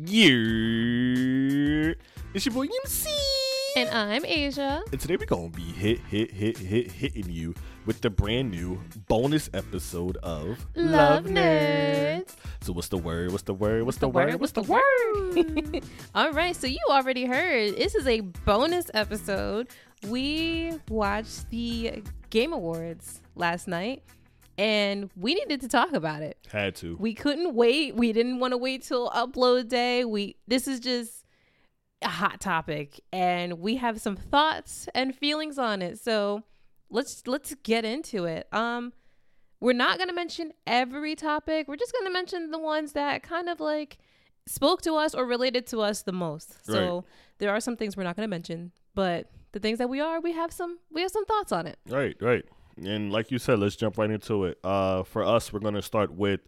Yeah. It's your boy MC. And I'm Asia. And today we're gonna be hit, hit, hit, hit, hitting you with the brand new bonus episode of Love Nerds. So what's the word? What's the word? What's the, word? What's the word? All right, so you already heard this is a bonus episode. We watched the Game Awards last night and we needed to talk about it. Had to. We couldn't wait. We didn't want to wait till upload day. We this is just a hot topic and we have some thoughts and feelings on it. So let's let's get into it. Um we're not going to mention every topic. We're just going to mention the ones that kind of like spoke to us or related to us the most. So Right. there are some things we're not going to mention, but the things that we are, we have some we have some thoughts on it. Right, right. And like you said, let's jump right into it. Uh, for us, we're gonna start with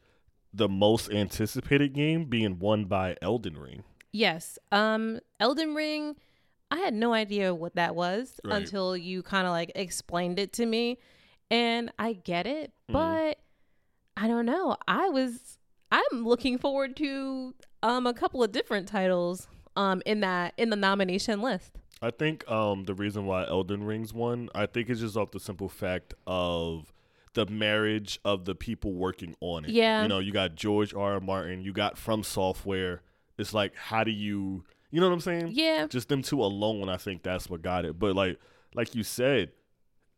the most anticipated game being won by Elden Ring. Yes. Um Elden Ring I had no idea what that was Right. until you kind of like explained it to me and I get it, Mhm. but I don't know. I was I'm looking forward to um a couple of different titles um in that in the nomination list. I think um the reason why Elden Rings won, I think it's just off the simple fact of the marriage of the people working on it. Yeah. You know, you got George R. R. Martin, you got From Software. It's like how do you you know what I'm saying? Yeah. Just them two alone, I think that's what got it. But like like you said,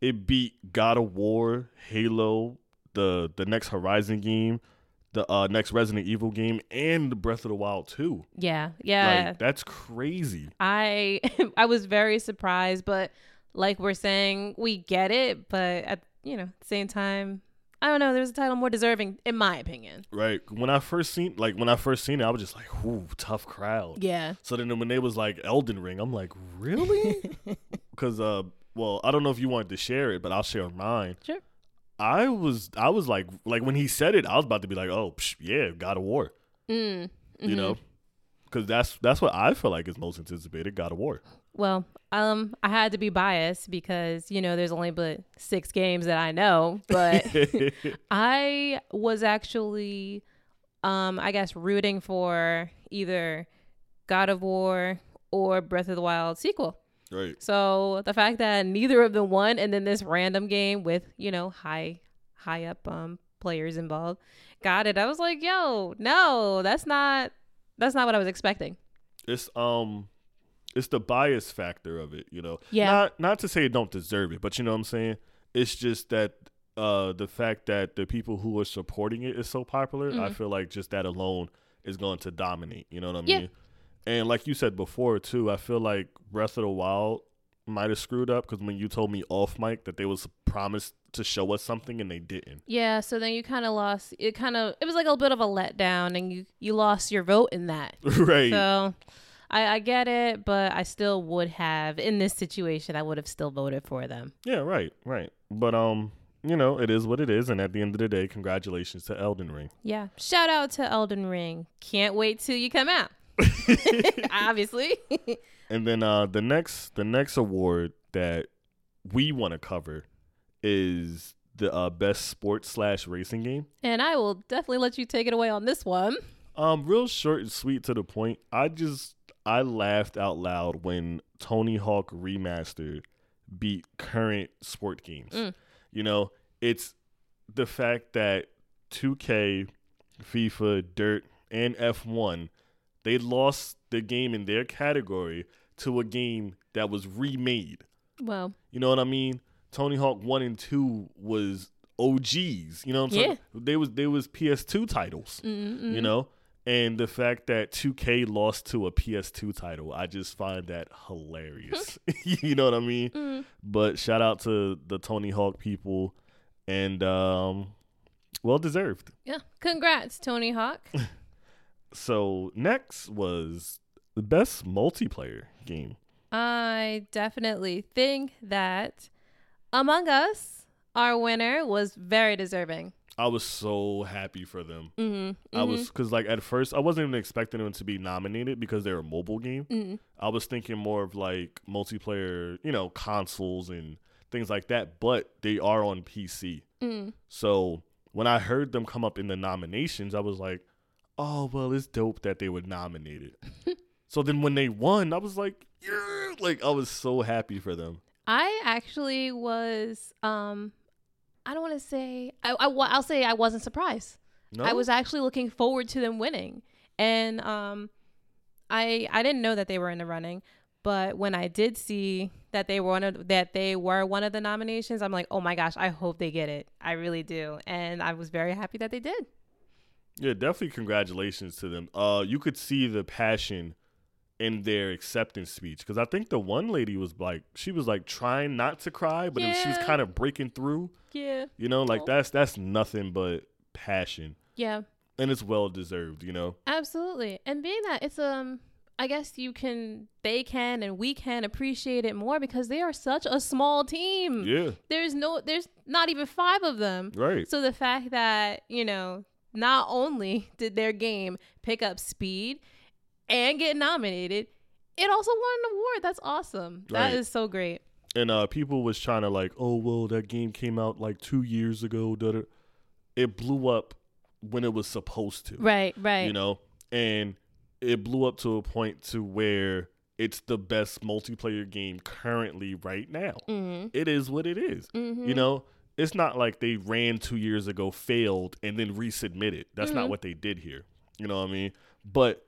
it beat God of War, Halo, the the next Horizon game, the uh next Resident Evil game, and the Breath of the Wild 2. Yeah. Yeah. Like that's crazy. I I was very surprised, but like we're saying, we get it, but at you know, the same time, I don't know, there's a title more deserving in my opinion. Right. When I first seen like when I first seen it, I was just like, "Ooh, tough crowd." Yeah. So then when they was like Elden Ring, I'm like, "Really?" Because uh, well, I don't know if you wanted to share it, but I'll share mine. Sure. I was I was like like when he said it, I was about to be like, "Oh, psh, yeah, God of War," Mm. you mhm. know, because that's that's what I feel like is most anticipated, God of War. Well, um, I had to be biased because you know there's only but six games that I know, but I was actually, um, I guess rooting for either God of War or Breath of the Wild sequel. Right. So the fact that neither of them won, and then this random game with you know high, high up um players involved, got it. I was like, yo, no, that's not, that's not what I was expecting. It's um, it's the bias factor of it, you know. Yeah. Not not to say it don't deserve it, but you know what I'm saying. It's just that uh the fact that the people who are supporting it is so popular. I Mhm. feel like just that alone is going to dominate. You know what I mean? Yeah. And like you said before too, I feel like Breath of the Wild might have screwed up because when you told me off mic that they was promised to show us something and they didn't. Yeah, so then you kind of lost. It kind of it was like a bit of a letdown, and you you lost your vote in that. right. So I, I get it, but I still would have in this situation. I would have still voted for them. Yeah, right, right. But um, you know, it is what it is, and at the end of the day, congratulations to Elden Ring. Yeah. Shout out to Elden Ring. Can't wait till you come out. Obviously. And then uh the next the next award that we want to cover is the uh, best sports slash racing game. and I will definitely let you take it away on this one. Um, real short and sweet to the point. I just I laughed out loud when Tony Hawk Remastered beat current sport games. Mm. You know, it's the fact that 2K, FIFA, Dirt, and F1 they lost the game in their category to a game that was remade. Well, You know what I mean? Tony Hawk 1 and 2 was OGs, you know what I'm saying? They was they was PS2 titles mm-mm. you know and the fact that 2k lost to a ps2 title i just find that hilarious you know what i mean Mm. but shout out to the tony hawk people and um well deserved Yeah. Congrats, Tony Hawk. so next was the best multiplayer game I definitely think that Among Us, our winner, was very deserving. i was so happy for them Mm-hmm. i was because like at first i wasn't even expecting them to be nominated because they're a mobile game Mm-hmm. I was thinking more of like multiplayer, you know, consoles and things like that, but they are on PC. Mm-hmm. So when I heard them come up in the nominations, I was like, oh well, it's dope that they were nominated. so then when they won, I was like, yeah, like I was so happy for them. I actually was. Um, I don't want to say. I, I I'll say I wasn't surprised. No, I was actually looking forward to them winning, and um, I I didn't know that they were in the running, but when I did see that they were one of that they were one of the nominations, I'm like, oh my gosh, I hope they get it. I really do, and I was very happy that they did. Yeah, definitely congratulations to them. Uh, you could see the passion in their acceptance speech because I think the one lady was like, she was like trying not to cry, but it- she was kind of breaking through. Yeah, You know, like Oh. that's that's nothing but passion, yeah, and it's well deserved. You know, absolutely. And being that it's um. I guess you can, they can, and we can appreciate it more because they are such a small team. yeah, There's no, there's not even five of them. right, So the fact that, you know, not only did their game pick up speed and get nominated, it also won an award. That's awesome. That is so great. and uh, people was trying to like, oh well, that game came out like two years ago. Da da. It blew up when it was supposed to. Right, right. you know and it blew up to a point to where it's the best multiplayer game currently right now mm-hmm. it is what it is. Mm-hmm. you know it's not like they ran two years ago failed and then resubmitted that's not Mhm. what they did here you know what i mean but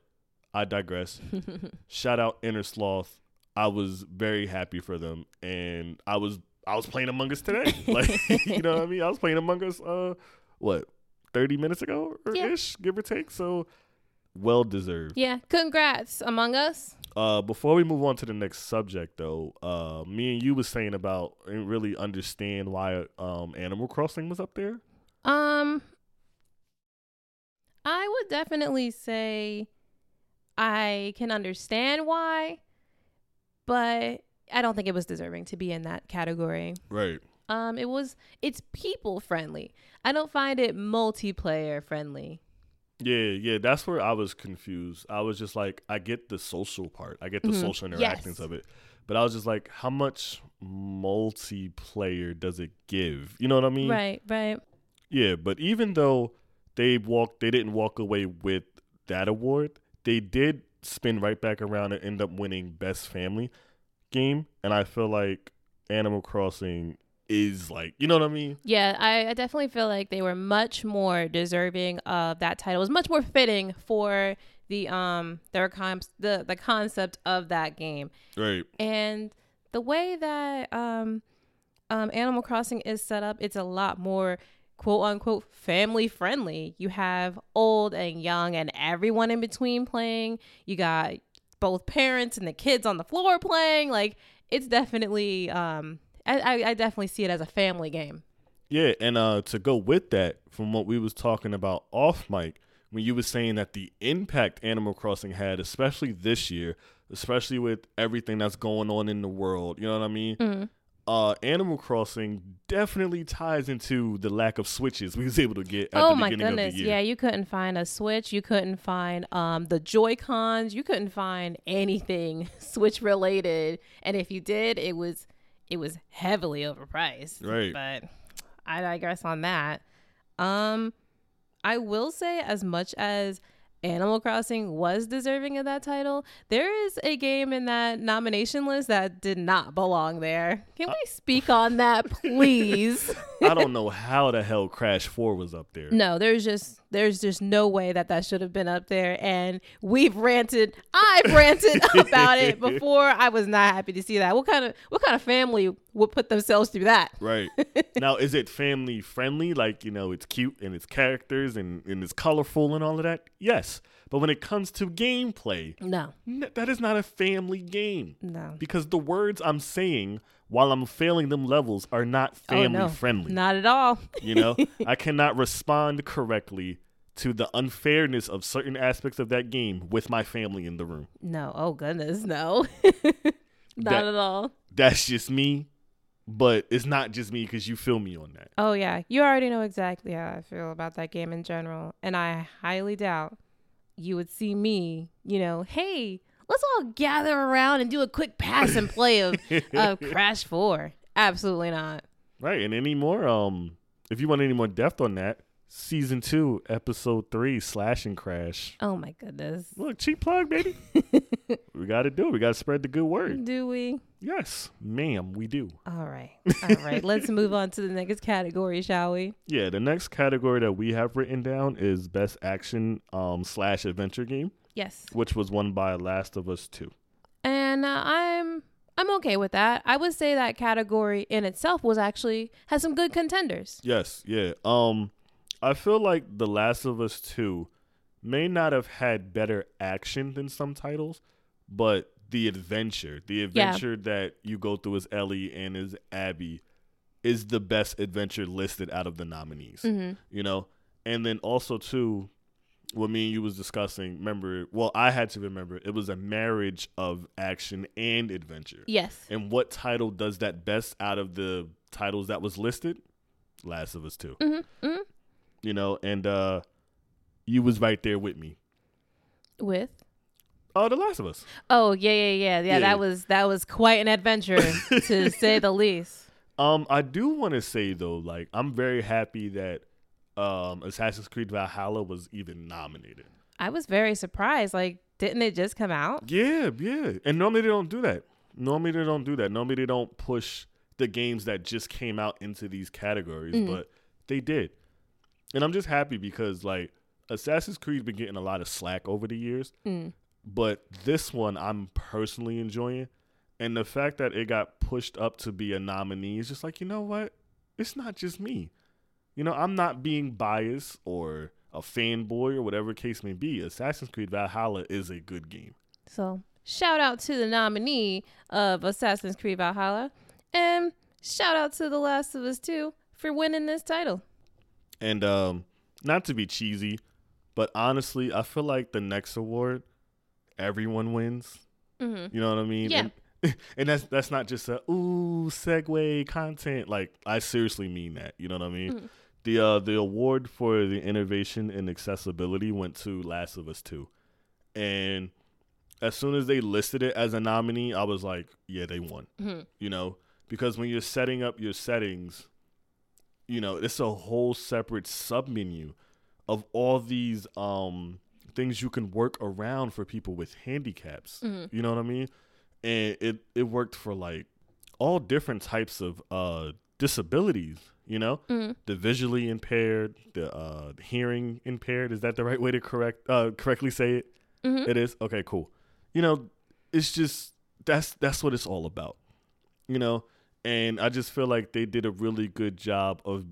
i digress shout out Innersloth i was very happy for them and i was i was playing among us today like you know what i mean i was playing among us uh what 30 minutes ago or Yeah. ish give or take so well deserved yeah. Congrats, Among Us. Uh before we move on to the next subject though uh me and you was saying about didn't really understand why um animal crossing was up there Um, I would definitely say I can understand why, but I don't think it was deserving to be in that category. right Um, it was it's people friendly. I don't find it multiplayer friendly. Yeah, yeah, that's where I was confused. I was just like, I get the social part, I get the Mhm. social interactions Yes. of it, but I was just like, how much multiplayer does it give? You know what I mean? Right, right. Yeah, but even though they walked, they didn't walk away with that award. They did spin right back around and end up winning best family game, and I feel like Animal Crossing is like, you know what I mean? Yeah, I, I definitely feel like they were much more deserving of that title. It was much more fitting for the um their com- the the concept of that game. Right. and the way that um, um, Animal Crossing is set up, it's a lot more quote unquote family friendly. You have old and young and everyone in between playing. You got both parents and the kids on the floor playing. Like it's definitely, um, I, I, definitely see it as a family game. Yeah, and uh to go with that, from what we was talking about off mic, when you was saying that the impact Animal Crossing had, especially this year, especially with everything that's going on in the world, you know what I mean? Mhm. Uh, Animal Crossing definitely ties into the lack of switches we was able to get at oh the my beginning goodness! of the year. Yeah, you couldn't find a Switch. You couldn't find um the Joy Cons. You couldn't find anything Switch related. And if you did, it was it was heavily overpriced. Right. But I digress on that. Um, I will say as much as Animal Crossing was deserving of that title, there is a game in that nomination list that did not belong there. Can we speak on that, please? I don't know how the hell Crash Four was up there. No, there's just there's just no way that that should have been up there. And we've ranted, I've ranted about it before. I was not happy to see that. What kind of what kind of family would put themselves through that? Right. now, is it family friendly? Like, you know, it's cute and it's characters and, and it's colorful and all of that? Yes. But when it comes to gameplay, No, n- that is not a family game. no, Because the words I'm saying while I'm failing them levels are not oh, family oh, no, friendly. not at all. You know, I cannot respond correctly to the unfairness of certain aspects of that game with my family in the room. No, oh goodness, no, not That- at all. That's just me, but it's not just me because you feel me on that. Oh yeah, you already know exactly how I feel about that game in general, and I highly doubt you would see me. You know, hey, let's all gather around and do a quick pass and play of of Crash Four. Absolutely not. Right, and any more um if you want any more depth on that, season two, episode three, Slash and Crash. Oh my goodness. Look, cheap plug, baby. we got to do it. We got to spread the good word. Do we? Yes, ma'am, we do. All right. All right. Let's move on to the next category, shall we? Yeah, the next category that we have written down is best action um slash adventure game, Yes. which was won by Last of Us Two. And uh, I'm I'm okay with that. I would say that category in itself was actually has some good contenders. Yes, yeah. Um, I feel like The Last of Us Two may not have had better action than some titles, but the adventure, the adventure that you go through as Ellie and as Abby, is the best adventure listed out of the nominees. hmm You know, and then also too, what me and you was discussing. Remember, well, I had to remember it was a marriage of action and adventure. Yes. And what title does that best out of the titles that was listed? Last of Us Two. hmm hmm You know, and uh you was right there with me. With Oh, The Last of Us. oh yeah yeah yeah yeah Yeah. that was that was quite an adventure to say the least. Um, I do want to say though, like I'm very happy that um Assassin's Creed Valhalla was even nominated. I was very surprised. Like, didn't it just come out? Yeah, yeah. And normally they don't do that. Normally they don't do that. Normally they don't push the games that just came out into these categories, Mhm. but they did. And I'm just happy because like Assassin's Creed's been getting a lot of slack over the years, Mm. but this one I'm personally enjoying. And the fact that it got pushed up to be a nominee is just like, you know what? It's not just me. You know, I'm not being biased or a fanboy or whatever case may be. Assassin's Creed Valhalla is a good game. So shout out to the nominee of Assassin's Creed Valhalla, and shout out to The Last of Us 2 for winning this title. And um, not to be cheesy, but honestly, I feel like the next award, everyone wins. hmm You know what I mean? Yeah. And, and that's that's not just a ooh segue content. Like I seriously mean that. You know what I mean? Mhm. The uh the award for the innovation and accessibility went to Last of Us Two, and as soon as they listed it as a nominee, I was like, yeah, they won. hmm you know, because when you're setting up your settings, you know, it's a whole separate sub menu of all these um things you can work around for people with handicaps. Mhm. You know what I mean? And it it worked for like all different types of uh disabilities, you know? hmm The visually impaired, the uh hearing impaired, is that the right way to correct uh correctly say it? hmm It is okay, cool. You know, it's just that's that's what it's all about. You know, and I just feel like they did a really good job of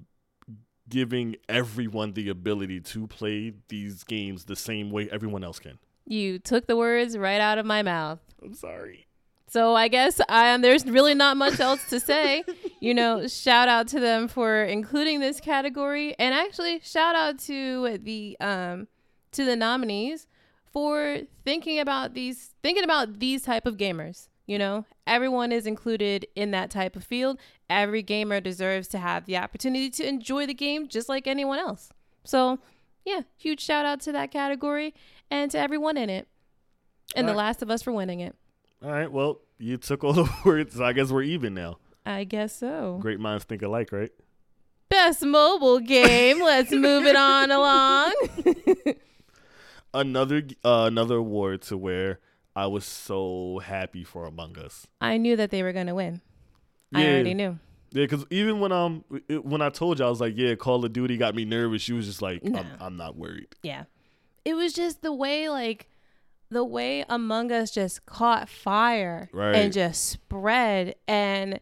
giving everyone the ability to play these games the same way everyone else can. You took the words right out of my mouth. I'm sorry. So I guess I um, there's really not much else to say. You know, shout out to them for including this category, and actually shout out to the um, to the nominees for thinking about these thinking about these type of gamers. You know, everyone is included in that type of field. Every gamer deserves to have the opportunity to enjoy the game just like anyone else. So, yeah, huge shout out to that category and to everyone in it, and The Alright. Last of Us for winning it. All right, well, you took all the words, so I guess we're even now. I guess so. Great minds think alike, right? Best mobile game. Let's move it on along. Another uh, another award to where I was so happy for Among Us. I knew that they were to win. I Yeah. already knew. Yeah, because even when um it, when I told you I was like, yeah, Call of Duty got me nervous. She was just like, Nah. I'm, I'm not worried. Yeah. It was just the way, like, the way Among Us just caught fire Right. and just spread. And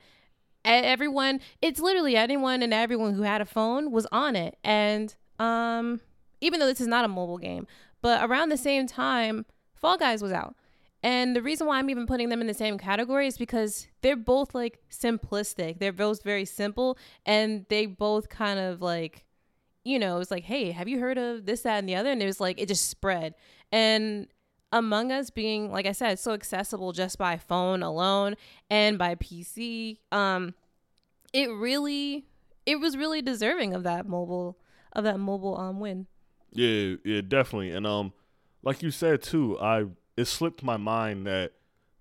everyone, it's literally anyone and everyone who had a phone was on it. And um, even though this is not a mobile game, but around the same time, Fall Guys was out. And the reason why I'm even putting them in the same category is because they're both like simplistic. They're both very simple and they both kind of like, you know, it's like, hey, have you heard of this, that, and the other? And it was like, it just spread. And Among Us being, like I said, so accessible just by phone alone and by PC, um, it really, it was really deserving of that mobile, of that mobile um win. Yeah, yeah, definitely. And um, like you said too, I it slipped my mind that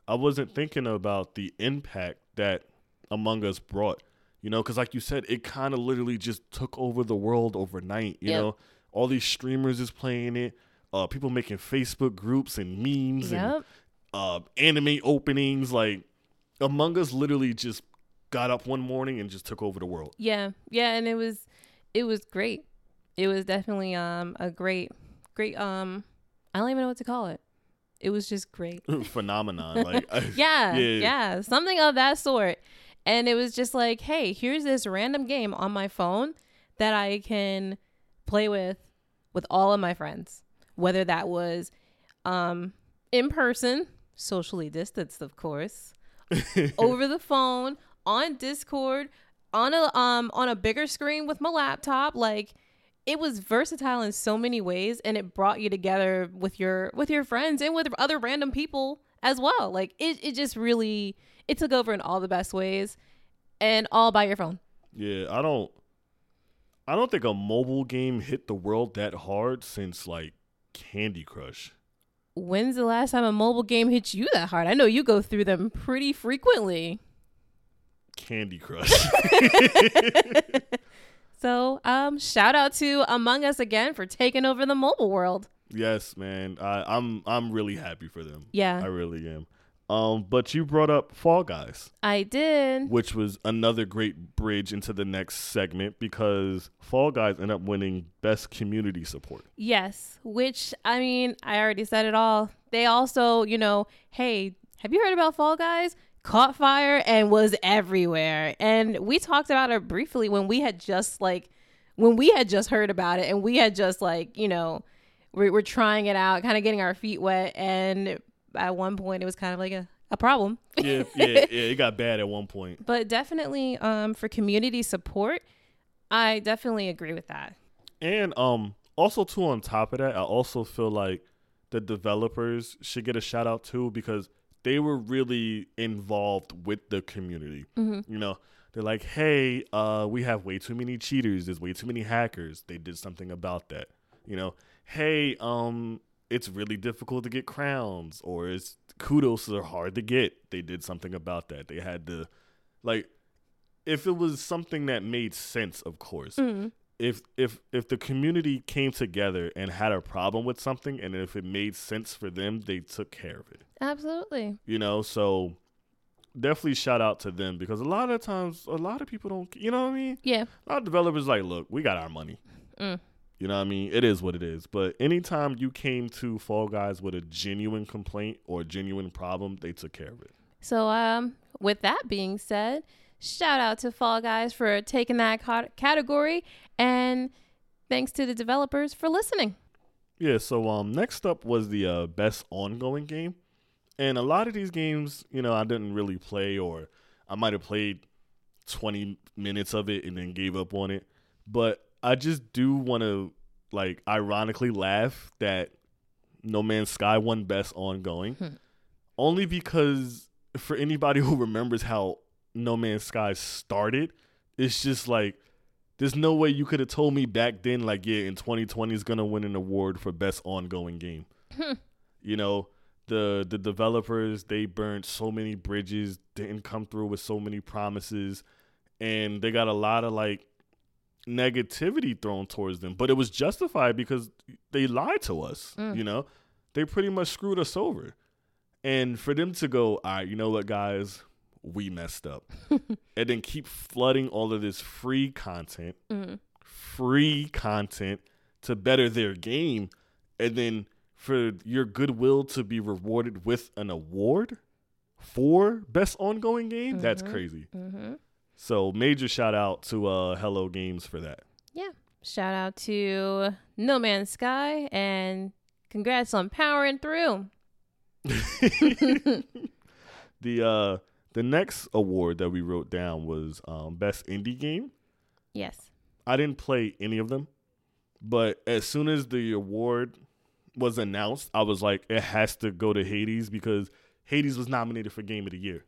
I wasn't thinking about the impact that Among Us brought. You know, because like you said, it kind of literally just took over the world overnight. You Yep. know, all these streamers is playing it. Uh, people making Facebook groups and memes and uh, anime openings. Like Among Us literally just got up one morning and just took over the world. Yeah. Yeah, and it was it was great. It was definitely um a great great um I don't even know what to call it. It was just great. Phenomenon. Like yeah, Yeah. yeah, something of that sort. And it was just like, hey, here's this random game on my phone that I can play with with all of my friends, whether that was um in person, socially distanced, of course, over the phone, on Discord, on a um on a bigger screen with my laptop, like it was versatile in so many ways and it brought you together with your with your friends and with other random people as well. Like it it just really it took over in all the best ways and all by your phone. Yeah, I don't I don't think a mobile game hit the world that hard since like Candy Crush. When's the last time a mobile game hit you that hard? I know you go through them pretty frequently. Candy Crush. So, um, shout out to Among Us again for taking over the mobile world. yes, man. I, I'm I'm really happy for them. Yeah, I really am. Um, but you brought up Fall Guys, I did. which was another great bridge into the next segment because Fall Guys end up winning Best Community Support. Yes, which I mean, I already said it all. They also, you know, hey, have you heard about Fall Guys? Caught fire and was everywhere. And we talked about it briefly when we had just like when we had just heard about it and we had just like, you know, we're, we're trying it out, kind of getting our feet wet. And at one point, it was kind of like a, a problem. Yeah, yeah, yeah. It got bad at one point. But definitely um, for community support, I definitely agree with that. And um also too on top of that, I also feel like the developers should get a shout out too because they were really involved with the community. You know, they're like, "Hey, uh we have way too many cheaters, there's way too many hackers." They did something about that. You know, "Hey, um it's really difficult to get crowns or it's kudos are hard to get." They did something about that. They had to like if it was something that made sense, of course if if if the community came together and had a problem with something and if it made sense for them they took care of it Absolutely. you know so definitely shout out to them because a lot of times a lot of people don't you know what i mean Yeah. a lot of developers like look we got our money Mm. you know what i mean it is what it is but anytime you came to fall guys with a genuine complaint or a genuine problem they took care of it So, um, with that being said, shout out to Fall Guys for taking that ca- category, and thanks to the developers for listening. Yeah, so um next up was the uh, best ongoing game. And a lot of these games, you know, I didn't really play or I might have played 20 minutes of it and then gave up on it. But I just do want to like ironically laugh that No Man's Sky won best ongoing. Hmm. Only because for anybody who remembers how No Man's Sky started, it's just like there's no way you could have told me back then, like, yeah, in 2020 is gonna win an award for best ongoing game. you know, the the developers they burned so many bridges, didn't come through with so many promises, and they got a lot of like negativity thrown towards them. But it was justified because they lied to us. Mm. You know, they pretty much screwed us over. And for them to go, all right, you know what, guys, we messed up, and then keep flooding all of this free content Mm. free content to better their game and then for your goodwill to be rewarded with an award for best ongoing game that's Mhm. crazy Mm-hmm. so major shout out to uh hello games for that Yeah. Shout out to No Man's Sky, and congrats on powering through. the uh the next award that we wrote down was um best indie game Yes. i didn't play any of them but as soon as the award was announced i was like it has to go to hades because hades was nominated for game of the year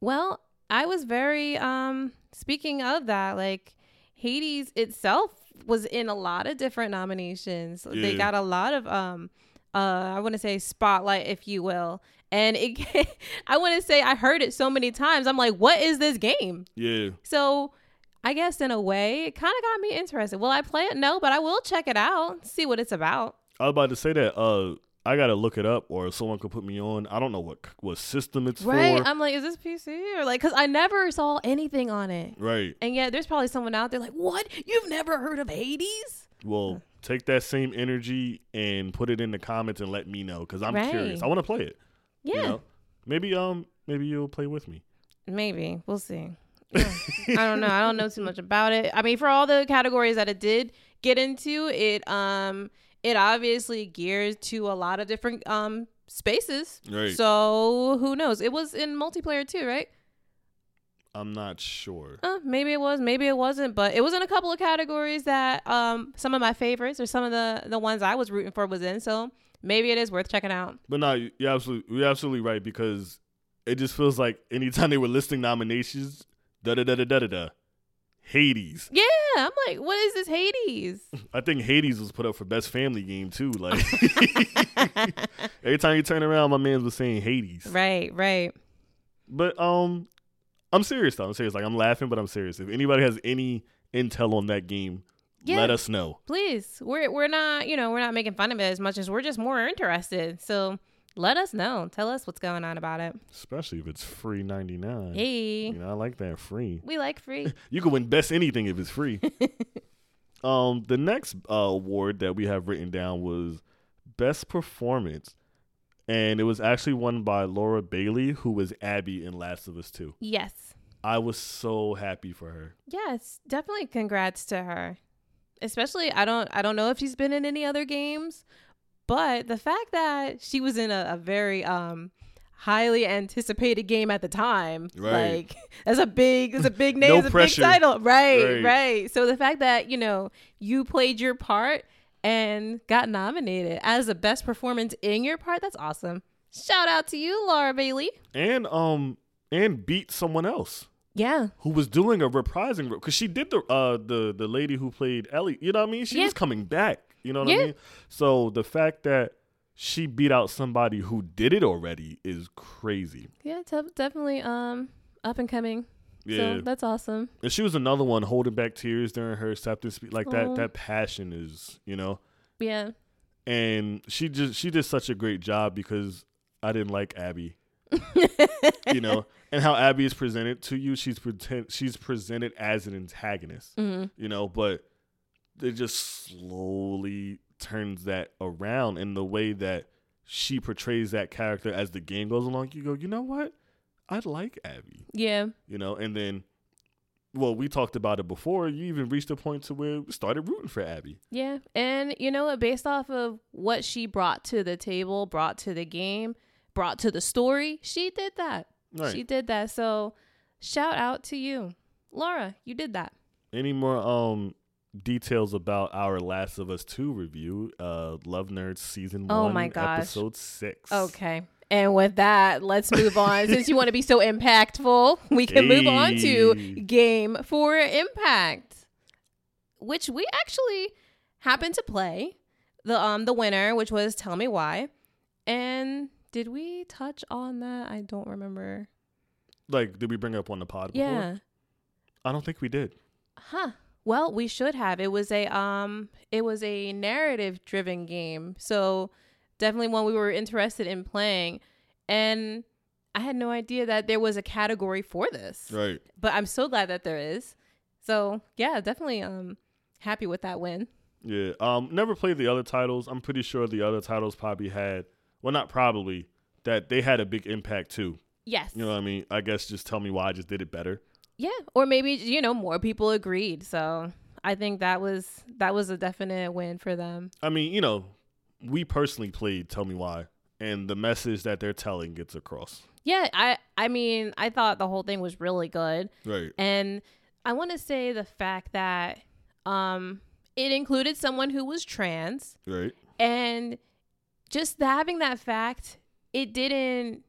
Well, I was very um speaking of that, like Hades itself was in a lot of different nominations. They got a lot of um uh I want to say spotlight if you will. And it I want to say I heard it so many times. I'm like, "What is this game?" Yeah. So, I guess in a way, it kind of got me interested. Will I play it? No, but I will check it out, see what it's about. I was about to say that. Uh, I gotta look it up, or someone could put me on. I don't know what what system it's for. Right? for. I'm like, is this PC or like cuz I never saw anything on it. right. And yet there's probably someone out there like, "What? You've never heard of Hades?" Well, take that same energy and put it in the comments and let me know because I'm curious. I want to play it. Yeah. You know? Maybe um maybe you'll play with me. Maybe. We'll see. Yeah. I don't know. I don't know too much about it. I mean, for all the categories that it did get into, it um it obviously gears to a lot of different um spaces. Right. So who knows? It was in multiplayer too, right? I'm not sure. Uh, maybe it was, maybe it wasn't, but it was in a couple of categories that um some of my favorites or some of the the ones I was rooting for was in. So maybe it is worth checking out. But no, you- you're absolutely you're absolutely right because it just feels like anytime they were listing nominations, da da da da da da da, Hades. Yeah, I'm like, what is this Hades? I think Hades was put up for best family game too. Like every time you turn around, my man was saying Hades. right, right. But um, I'm serious though. I'm serious. Like I'm laughing, but I'm serious. If anybody has any intel on that game, Yeah. let us know. please we're we're not you know we're not making fun of it as much as we're just more interested so let us know tell us what's going on about it Especially if it's free 99. hey You know, I like that free. we like free You can win best anything if it's free. um, the next uh, award that we have written down was best performance, and it was actually won by Laura Bailey, who was Abby in Last of Us Two. yes I was so happy for her. yes definitely congrats to her especially i don't i don't know if she's been in any other games but the fact that she was in a, a very um highly anticipated game at the time Right. like that's a big that's a big name No it's a pressure. big title right, Right. right so the fact that you know you played your part and got nominated as the best performance in your part that's awesome shout out to you laura bailey And um, and beat someone else. Yeah who was doing a reprising role because she did the uh the the lady who played Ellie. You know what I mean? She Yeah. was coming back. You know what Yeah. I mean? So the fact that she beat out somebody who did it already is crazy. yeah def- definitely um up and coming Yeah, so that's awesome and she was another one holding back tears during her acceptance speech. Like that that passion is you know, yeah and she just she did such a great job because I didn't like Abby. You know, and how Abby is presented to you, she's pretend she's presented as an antagonist. hmm you know, but it just slowly turns that around in the way that she portrays that character as the game goes along. You go, you know what? I like Abby, yeah you know, and then, well, we talked about it before. You even reached a point to where we started rooting for Abby. Yeah. And you know what? Based off of what she brought to the table, brought to the game, brought to the story, she did that. Right. She did that. So shout out to you. Laura, you did that. Any more um details about our Last of Us Two review? Uh, Love Nerds season Oh one, my gosh. episode six. Okay. And with that, let's move on. Since you want to be so impactful, we can move on to Game for Impact, which we actually happened to play. The um the winner, which was Tell Me Why. And did we touch on that? I don't remember. Like, did we bring it up on the pod? Before? Yeah. I don't think we did. Huh. Well, we should have. It was a um it was a narrative driven game. So definitely one we were interested in playing. And I had no idea that there was a category for this. Right. But I'm so glad that there is. So yeah, definitely um happy with that win. Yeah. Um. Never played the other titles. I'm pretty sure the other titles probably had. Well, not probably. That they had a big impact too. Yes. You know what I mean? I guess just tell me why I just did it better. Yeah. Or maybe, you know, more people agreed. So I think that was that was a definite win for them. I mean, you know, we personally played Tell Me Why, and the message that they're telling gets across. Yeah, I I mean, I thought the whole thing was really good. Right. And I want to say the fact that um it included someone who was trans Right. and just having that fact, it didn't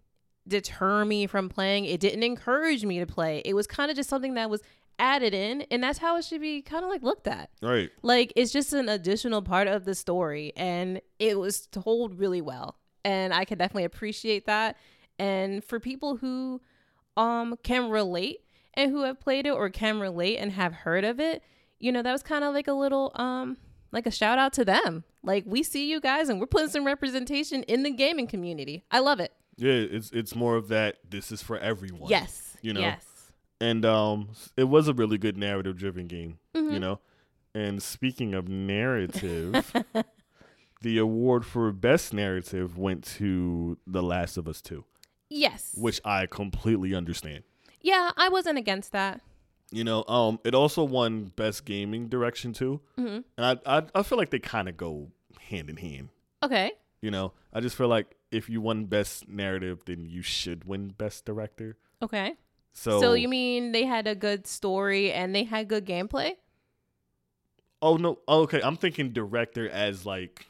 deter me from playing. It didn't encourage me to play. It was kind of just something that was added in, and that's how it should be kind of like looked at. Right. Like it's just an additional part of the story, and it was told really well, and I can definitely appreciate that. And for people who um can relate and who have played it or can relate and have heard of it, you know, that was kind of like a little um like a shout out to them. Like we see you guys and we're putting some representation in the gaming community. I love it. Yeah, it's it's more of that this is for everyone. Yes. You know? Yes. And um it was a really good narrative driven game, Mhm. you know. And speaking of narrative, the award for best narrative went to The Last of Us 2, Yes. which I completely understand. yeah, I wasn't against that. You know, um, it also won best gaming direction too, hmm and I I, I feel like they kind of go hand in hand. Okay. You know, I just feel like if you won best narrative, then you should win best director. Okay. So, So you mean they had a good story and they had good gameplay? oh no, oh, okay, I'm thinking director as like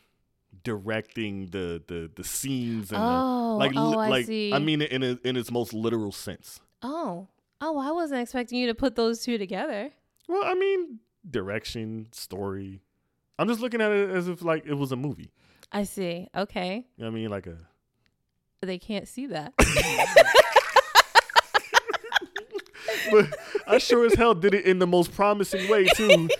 directing the the the scenes and the, Oh, like oh, li- I like see. I mean it in a, in its most literal sense. Oh, oh, I wasn't expecting you to put those two together. Well, I mean direction, story. I'm just looking at it as if like it was a movie. I see. Okay, You know what I mean, like a they can't see that. but I sure as hell did it in the most promising way too.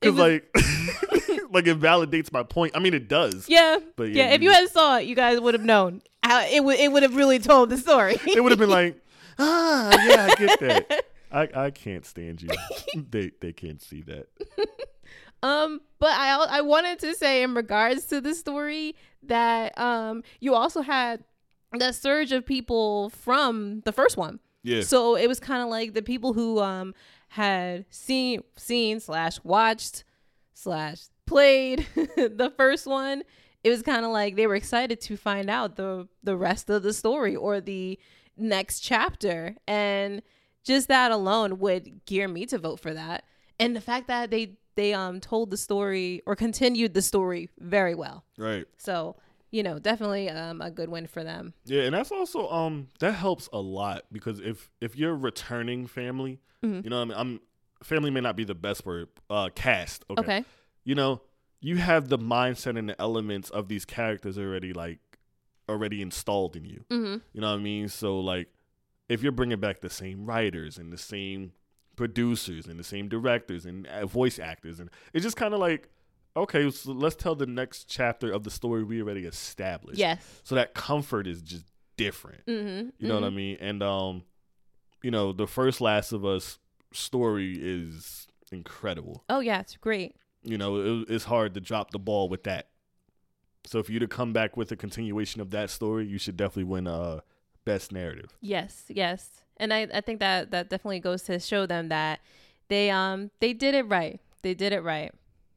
Because was- like, like it validates my point. I mean, it does. yeah, But yeah. yeah, If you you- had saw it, you guys would have known how it would. It would have really told the story. It would have been like, ah, yeah, I get that. I, I can't stand you. they they can't see that. Um, but I I wanted to say in regards to the story that um you also had that surge of people from the first one. Yeah. So it was kind of like the people who um had seen seen slash watched slash played the first one. It was kind of like they were excited to find out the the rest of the story or the next chapter, and just that alone would gear me to vote for that. And the fact that they they um told the story or continued the story very well. Right. So you know, definitely um a good win for them. Yeah, and that's also um that helps a lot because if if you're returning family, Mhm. you know, I mean, I'm family may not be the best word. Uh, cast. Okay. Okay. You know, you have the mindset and the elements of these characters already like already installed in you. Mm-hmm. You know what I mean? So like, if you're bringing back the same writers and the same producers and the same directors and uh, voice actors, and it's just kind of like, okay, so let's tell the next chapter of the story we already established. Yes. So that comfort is just different. Mm-hmm. You know what I mean? And um, you know, the first Last of Us story is incredible. Oh yeah, it's great. You know, it, it's hard to drop the ball with that. So for you to come back with a continuation of that story, you should definitely win uh best narrative. Yes, yes. And I, I think that that definitely goes to show them that they um they did it right. They did it right.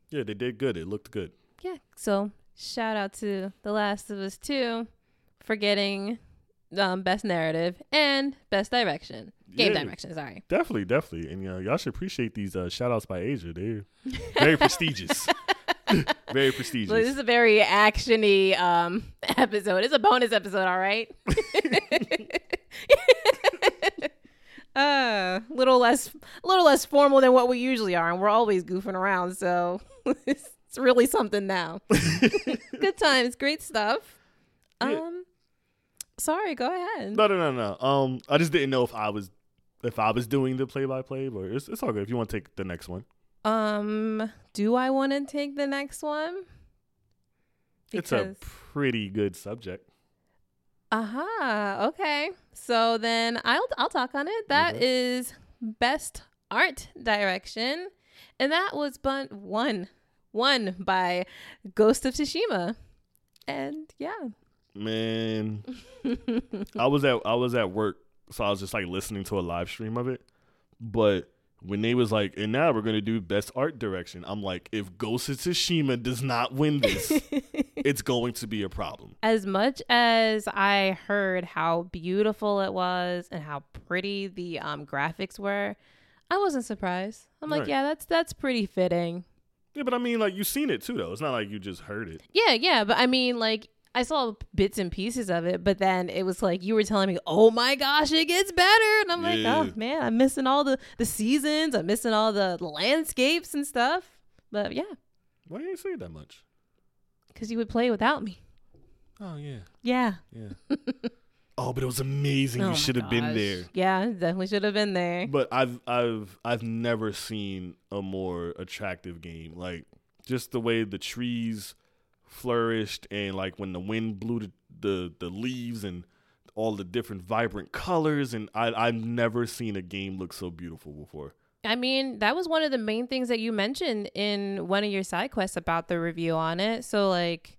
Yeah, they did good. It looked good. Yeah. So shout out to The Last of Us 2 for getting um best narrative and best direction. Game Yeah. direction, sorry. Definitely, definitely. And know, y'all should appreciate these uh, shout outs by Asia. They're very prestigious. very prestigious. So this is a very actiony um episode. It's a bonus episode, all right. uh, little less, a little less formal than what we usually are, and we're always goofing around. So it's really something now. Good times, great stuff. Yeah. Um, sorry, go ahead. No, no, no, no. Um, I just didn't know if I was if I was doing the play by play, but it's it's all good. If you want to take the next one, Um, do I want to take the next one? it's a pretty good subject. Aha. Okay. So then I'll I'll talk on it. That Mhm. is best art direction, and that was but one one by Ghost of Tsushima, and yeah. Man, I was at I was at work, so I was just like listening to a live stream of it. But when they was like, and now we're gonna do best art direction, I'm like, if Ghost of Tsushima does not win this, it's going to be a problem. as much as I heard how beautiful it was and how pretty the um graphics were, I wasn't surprised. I'm like, Right. yeah, that's that's pretty fitting. Yeah, but I mean, like you've seen it too, though. It's not like you just heard it. Yeah, yeah, but I mean, like, I saw bits and pieces of it, but then it was like you were telling me, "Oh my gosh, it gets better," and I'm like, oh, Yeah. "Oh man, I'm missing all the the seasons. I'm missing all the landscapes and stuff." But yeah, Why do you say that much? because you would play without me. Oh yeah, Yeah. yeah. oh, but it was amazing. Oh you should have been there. Yeah, definitely should have been there. But I've I've I've never seen a more attractive game. Like just the way the trees flourished and like when the wind blew the the, the leaves and all the different vibrant colors and I I've never seen a game look so beautiful before. I mean, that was one of the main things that you mentioned in one of your side quests about the review on it. So like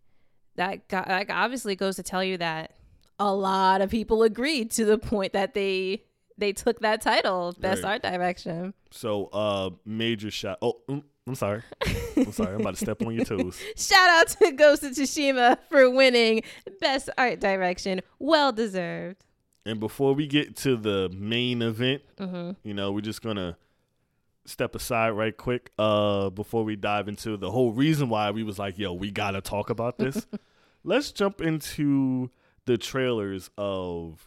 that got, like obviously goes to tell you that a lot of people agreed to the point that they they took that title best Right. art direction. So uh major shot. Oh, mm, I'm sorry. I'm sorry. I'm about to step on your toes. Shout out to Ghost of Tsushima for winning best art direction. Well deserved. And before we get to the main event, hmm you know, we're just gonna step aside right quick uh before we dive into the whole reason why we was like, yo, we gotta talk about this. Let's jump into the trailers of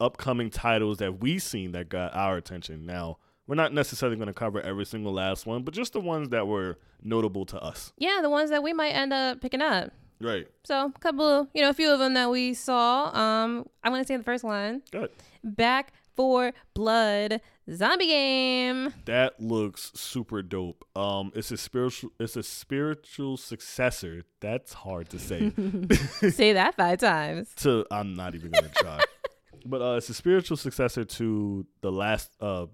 upcoming titles that we seen that got our attention. Now, we're not necessarily gonna cover every single last one, but just the ones that were notable to us. Yeah, the ones that we might end up picking up. Right. So a couple, you know, a few of them that we saw. Um, I'm gonna say the first one. Good. Back 4 Blood zombie game. That looks super dope. Um, it's a spiritual. It's a spiritual successor. That's hard to say. Say that five times. to I'm not even gonna try. but uh, it's a spiritual successor to the last uh,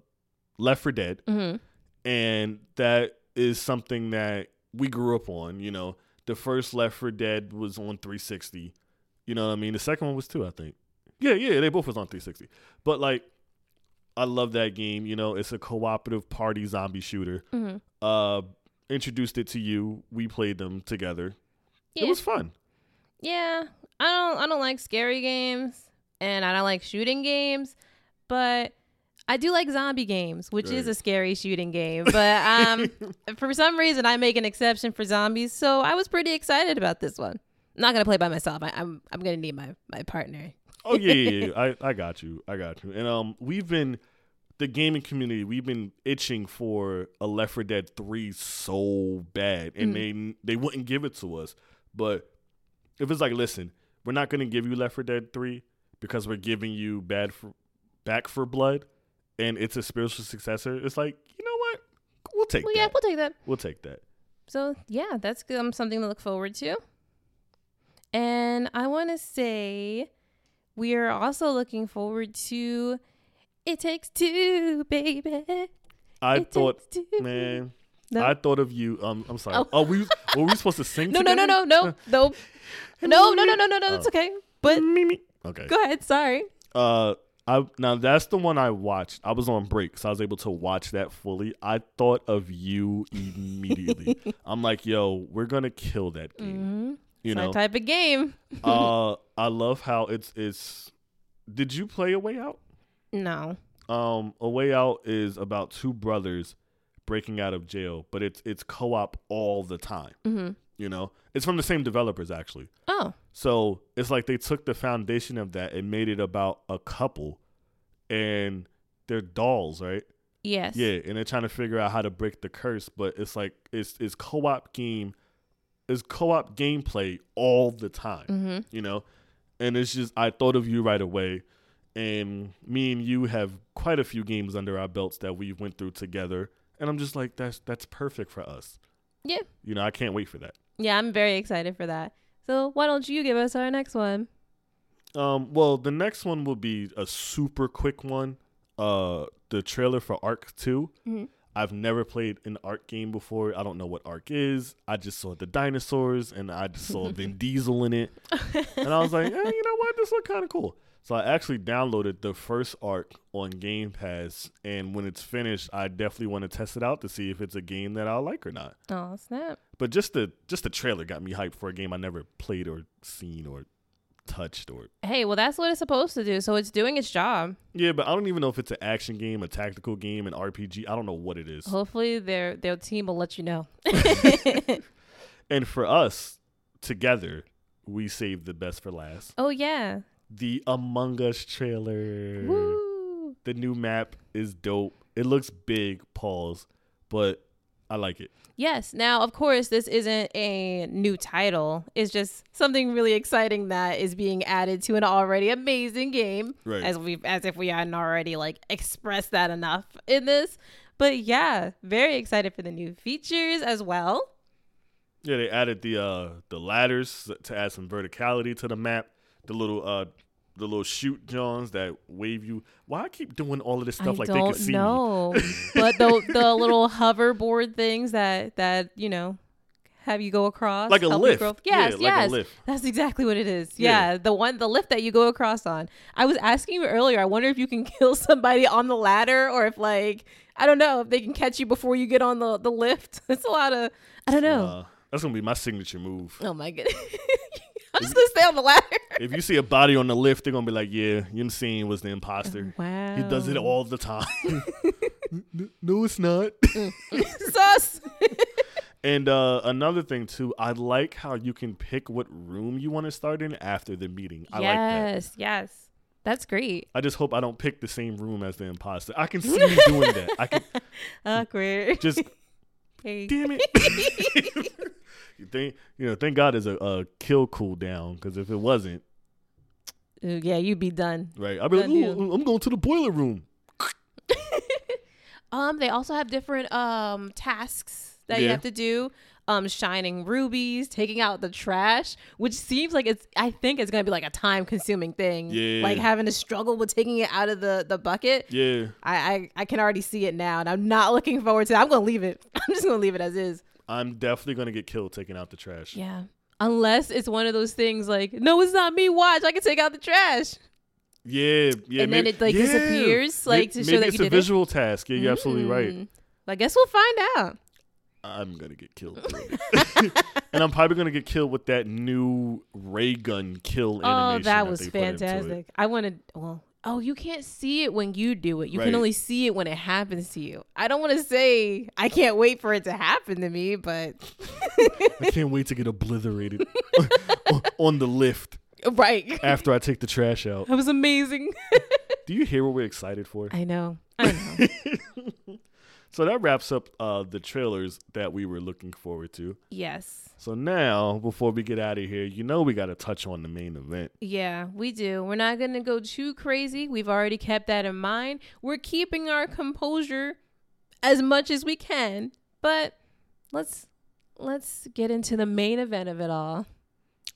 Left 4 Dead, hmm and that is something that we grew up on. You know, the first Left 4 Dead was on 360. You know what I mean? The second one was too, I think. Yeah, yeah, they both was on 360. But like, I love that game. You know, it's a cooperative party zombie shooter. hmm Uh, introduced it to you. We played them together. Yeah. It was fun. yeah. I don't. I don't like scary games, and I don't like shooting games, but. I do like zombie games, which is a scary shooting game, but um, for some reason I make an exception for zombies, so I was pretty excited about this one. I'm not gonna play by myself. I, I'm I'm gonna need my my partner. Oh yeah, yeah, yeah. I, I got you. I got you. And um, we've been the gaming community. We've been itching for a Left 4 Dead 3 so bad, and they they wouldn't give it to us. But if it's like, listen, we're not gonna give you Left 4 Dead 3 because we're giving you Bad for Back 4 Blood, and it's a spiritual successor. It's like, you know what? We'll take Well, that. yeah, we'll take that. we'll take that. So yeah, that's. Um, something to look forward to. And I want to say we are also looking forward to It Takes Two, baby. I It thought, Takes Two. man. No. I thought of you. Um, I'm sorry. Oh. Oh, we were we supposed to sing? No, no, no, no, no, no, no, no, no, no, no, no. That's Oh. okay. But Okay. go ahead. Sorry. Uh, I now that's the one I watched. I was on break, so I was able to watch that fully. I thought of you immediately. I'm like, yo, we're gonna kill that game. Mm-hmm. You my know. type of game. uh, I love how it's it's. Did you play A Way Out? No. Um, A Way Out is about two brothers breaking out of jail, but it's it's co-op all the time. Mm-hmm. You know, it's from the same developers actually. Oh. So it's like they took the foundation of that and made it about a couple and they're dolls, right? Yes. Yeah, and they're trying to figure out how to break the curse, but it's like it's it's co-op game it's co-op gameplay all the time, Mm-hmm. you know? And it's just I thought of you right away and me and you have quite a few games under our belts that we went through together and I'm just like that's that's perfect for us. Yeah. You know, I can't wait for that. Yeah, I'm very excited for that. So why don't you give us our next one? Um, well, the next one will be a super quick one. Uh, the trailer for Ark 2. Mhm. I've never played an Ark game before. I don't know what Ark is. I just saw the dinosaurs and I just saw Vin Diesel in it, and I was like, eh, you know what? This look kind of cool. So I actually downloaded the first Ark on Game Pass, and when it's finished, I definitely want to test it out to see if it's a game that I'll like or not. Oh snap! But just the just the trailer got me hyped for a game I never played or seen or touched or Hey, well that's what it's supposed to do. So it's doing its job. Yeah, but I don't even know if it's an action game, a tactical game, an RPG. I don't know what it is. Hopefully their their team will let you know. And for us together, we saved the best for last. Oh yeah. The Among Us trailer. Woo. The new map is dope. It looks big, pause, but I like it. Yes. Now, of course, this isn't a new title. It's just something really exciting that is being added to an already amazing game. Right. As we as if we hadn't already like expressed that enough in this. But yeah, very excited for the new features as well. Yeah, they added the uh the ladders to add some verticality to the map. The little uh the little shoot Johns that wave you. Why I keep doing all of this stuff I like they can see me? know, but the the little hoverboard things that that you know have you go across Like a lift. grow- Yeah, Yes, like yes, lift. that's exactly what it is. Yeah. Yeah. the one the lift that you go across on. I was asking you earlier. I wonder if you can kill somebody on the ladder, or if like I don't know if they can catch you before you get on the the lift. It's a lot of I don't know. Uh, that's gonna be my signature move. oh my goodness. I'm just gonna stay on the ladder. If you see a body on the lift, they're gonna be like, "Yeah, Yunsin was the imposter. Wow. He does it all the time." N- no, it's not. Sus. and uh, another thing too, I like how you can pick what room you want to start in after the meeting. I like that. yes, yes. That's great. I just hope I don't pick the same room as the imposter. I can see me doing that. I can Awkward. just Hey. damn it. you think you know? Thank God there's a, a kill cooldown because if it wasn't, Ooh, yeah, you'd be done. right, I'd be like, Done. Ooh, I'm going to the boiler room. Um, they also have different um tasks that you have to do. Um, shining rubies, taking out the trash, which seems like it's. I think it's gonna be like a time consuming thing. Yeah. Like having to struggle with taking it out of the the bucket. Yeah, I, I I can already see it now, and I'm not looking forward to. it. I'm gonna leave it. I'm just gonna leave it as is. I'm definitely gonna get killed taking out the trash. Yeah. Unless it's one of those things like, no, it's not me. Watch, I can take out the trash. Yeah, yeah. And then it, like, yeah. disappears, like, to show maybe that it's you a did it. visual task. Yeah, you're absolutely right. Mm. I guess we'll find out. I'm gonna get killed, and I'm probably gonna get killed with that new ray gun kill Oh, animation. that was they put into it. fantastic. I wanted well, oh, you can't see it when you do it. You Right. can only see it when it happens to you. I don't want to say I can't wait for it to happen to me, but I can't wait to get obliterated on- on the lift right. after I take the trash out. That was amazing. Do you hear what we're excited for? I know. I know. So that wraps up uh, the trailers that we were looking forward to. yes. So now, before we get out of here, you know we got to touch on the main event. Yeah, we do. We're not going to go too crazy. We've already kept that in mind. We're keeping our composure as much as we can, but let's let's get into the main event of it all.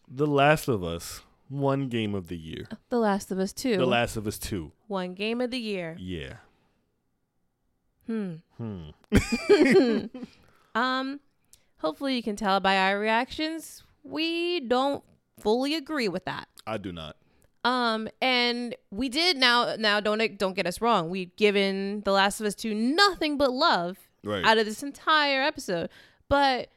The Last of Us, one game of the year. The Last of Us 2. The Last of Us 2. One game of the year. Yeah. Hmm. Hmm. um, hopefully you can tell by our reactions, we don't fully agree with that. I do not. Um, and we did now. Now, don't don't get us wrong. We've given The Last of Us Two nothing but love Right. out of this entire episode, but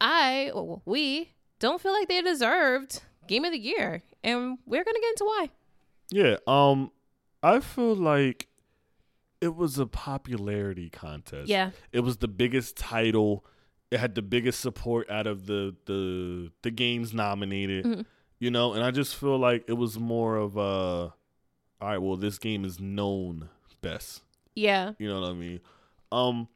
I, well, we don't feel like they deserved Game of the Year, and we're gonna get into why. Yeah, um I feel like it was a popularity contest. Yeah, It was the biggest title. It had the biggest support out of the the the games nominated. Mhm. You know, and I just feel like it was more of a all right, well this game is known best. yeah, You know what I mean? Um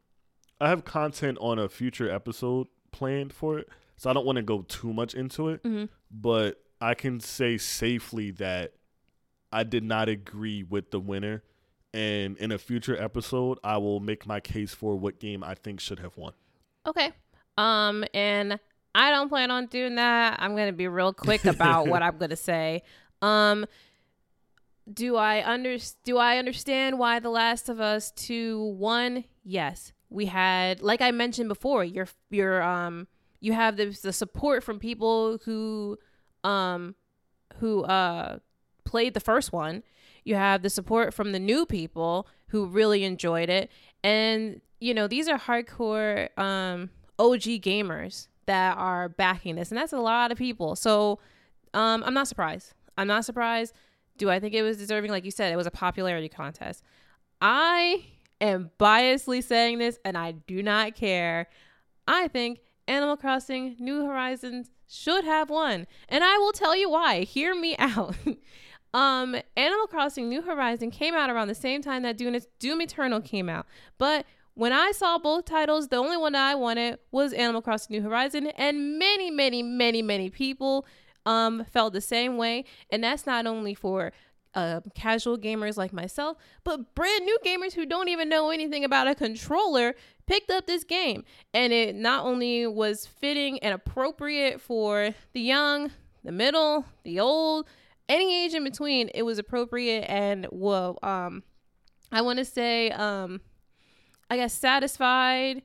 I have content on a future episode planned for it. So I don't want to go too much into it, hmm but I can say safely that I did not agree with the winner. And in a future episode, I will make my case for what game I think should have won. okay. Um, and I don't plan on doing that. I'm gonna be real quick about what I'm gonna say. Um, do I under do I understand why The Last of Us Two won? Yes, we had, like I mentioned before, your your um you have the the support from people who um who uh played the first one. You have the support from the new people who really enjoyed it, and you know these are hardcore um OG gamers that are backing this, and that's a lot of people. So um I'm not surprised. I'm not surprised. Do I think it was deserving? Like you said, it was a popularity contest. I am biasly saying this, and I do not care. I think Animal Crossing New Horizons should have won. And I will tell you why. Hear me out. Um, Animal Crossing New Horizon came out around the same time that Doom, Doom Eternal came out. But when I saw both titles, the only one that I wanted was Animal Crossing New Horizon, and many, many, many, many people um felt the same way. And that's not only for uh, casual gamers like myself, but brand new gamers who don't even know anything about a controller picked up this game. And it not only was fitting and appropriate for the young, the middle, the old, any age in between, it was appropriate and well, um, I want to say, um, I guess satisfied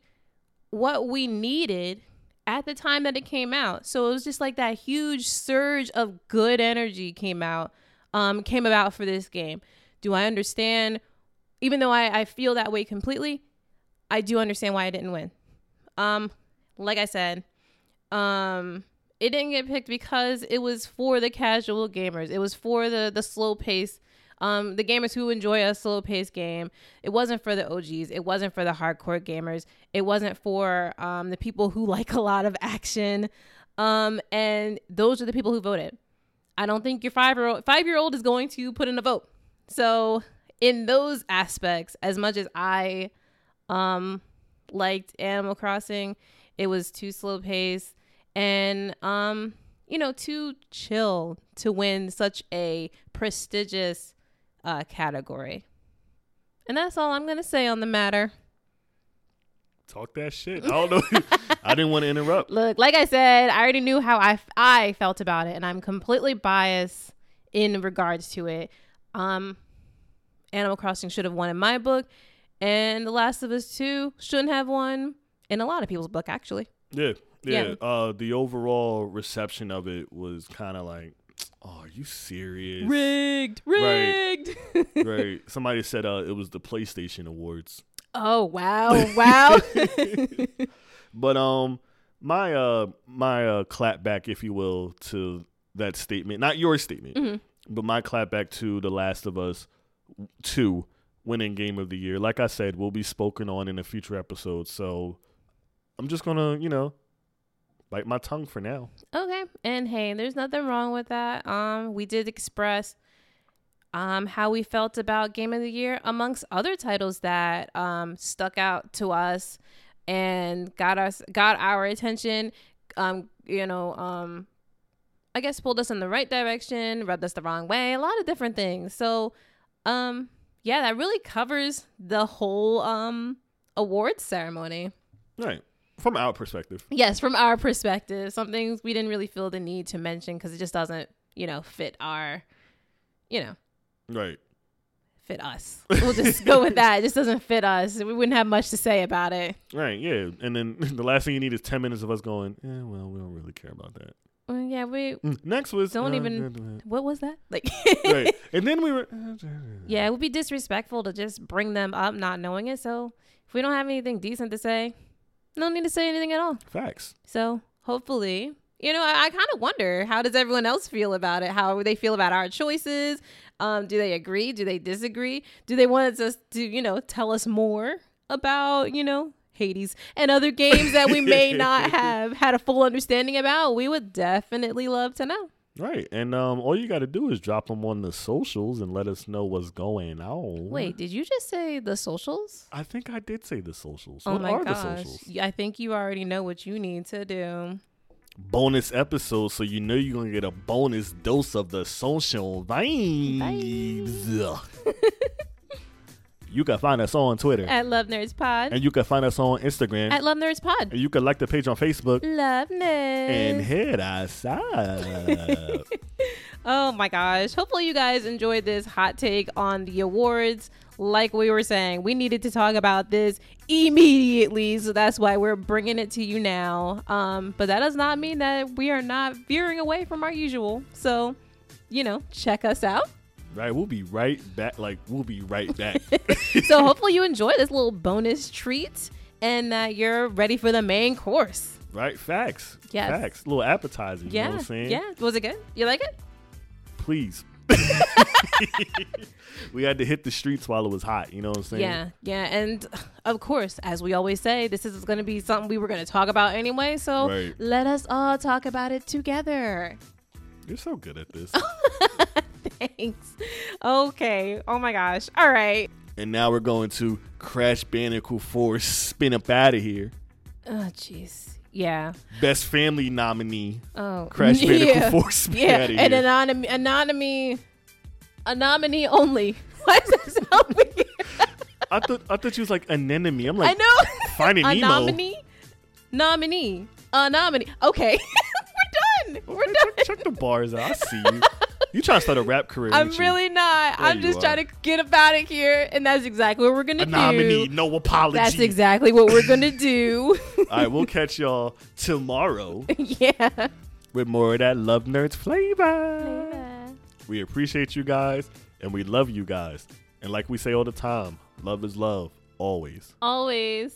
what we needed at the time that it came out. So it was just like that huge surge of good energy came out um, came about for this game. Do I understand? Even though I, I feel that way completely, I do understand why I didn't win. Um, like I said, um, it didn't get picked because it was for the casual gamers. It was for the the slow pace, um, the gamers who enjoy a slow paced game. It wasn't for the OGs. It wasn't for the hardcore gamers. It wasn't for um, the people who like a lot of action. Um, and those are the people who voted. I don't think your five year old five year old is going to put in a vote. So in those aspects, as much as I um liked Animal Crossing, it was too slow paced and um you know too chill to win such a prestigious uh category. And that's all I'm gonna say on the matter. Talk that shit. I don't know. I didn't want to interrupt. Look, like I said, I already knew how I, I felt about it, and I'm completely biased in regards to it. Um, Animal Crossing should have won in my book, and The Last of Us 2 shouldn't have won in a lot of people's book, actually. Yeah. Yeah. Yeah. Uh, the overall reception of it was kind of like, oh, are you serious? Rigged, Right. rigged. right. Somebody said uh, it was the PlayStation Awards. oh wow, wow. But um, my uh, my uh, clap back, if you will, to that statement, not your statement, Mhm. but my clap back to The Last of Us Two winning Game of the Year. Like I said, will be spoken on in a future episode. So I'm just gonna, you know, bite my tongue for now. Okay. And hey, there's nothing wrong with that. Um, we did express um how we felt about Game of the Year amongst other titles that um stuck out to us and got us got our attention. Um, you know, um I guess pulled us in the right direction, rubbed us the wrong way, a lot of different things. So um yeah, that really covers the whole um awards ceremony. Right. From our perspective. Yes, from our perspective, some things we didn't really feel the need to mention because it just doesn't, you know, fit our, you know, Right. fit us. We'll just go with that. It just doesn't fit us. We wouldn't have much to say about it. Right. Yeah. And then the last thing you need is 10 minutes of us going, yeah, well, we don't really care about that. Well, yeah, we. Mm, Next was. Don't uh, even- What was that? Like, right. And then we were. yeah, it would be disrespectful to just bring them up not knowing it. So if we don't have anything decent to say, no need to say anything at all. Facts. So hopefully, you know, I, I kind of wonder how does everyone else feel about it? How they feel about our choices? Um, do they agree? Do they disagree? Do they want us to, you know, tell us more about, you know, Hades and other games that we may not have had a full understanding about? We would definitely love to know. Right. And um, all you got to do is drop them on the socials and let us know what's going on. Wait, did you just say the socials? I think I did say the socials. Oh what my are the gosh. socials? I think you already know what you need to do. Bonus episode, so you know you're going to get a bonus dose of the social vibes. you can find us on Twitter. At Love Nerds Pod. and you can find us on Instagram. At Love Nerds Pod. and you can like the page on Facebook. Love Nerds. And hit us up. Oh my gosh. Hopefully, you guys enjoyed this hot take on the awards. Like we were saying, we needed to talk about this immediately. So that's why we're bringing it to you now. Um, but that does not mean that we are not veering away from our usual. So, you know, check us out. Right, we'll be right back. Like, we'll be right back. So, hopefully, you enjoy this little bonus treat and that you're ready for the main course. right? Facts. Yes. Facts. little appetizer. You Yeah. know what I'm saying? Yeah. Was it good? You like it? Please. we had to hit the streets while it was hot. You know what I'm saying? Yeah, yeah, and of course, as we always say, this is going to be something we were going to talk about anyway. So Right. let us all talk about it together. You're so good at this. Thanks. Okay. Oh my gosh. All right. and now we're going to Crash Bandicoot 4 Spin Up Out of Here. Oh jeez. Yeah. Best family nominee. Oh. Crash Bandicoot yeah. 4 Spin Yeah. Outta And Here. And anonymous, anonymous, a nominee only. Why is that so weird? I thought I thought you was like an enemy. I'm like I know. Finding a Nemo. nominee. Nominee. A nominee. Okay. We're done. We're check, done. check the bars out. I see you. You trying to start a rap career? I'm really not. I'm just are. trying to get up out of here, and that's exactly what we're gonna a do. nominee. No apology. That's exactly what we're gonna do. All right, we'll catch y'all tomorrow yeah. with more of that Love Nerds flavor. We appreciate you guys and we love you guys. And like we say all the time, love is love, always. Always.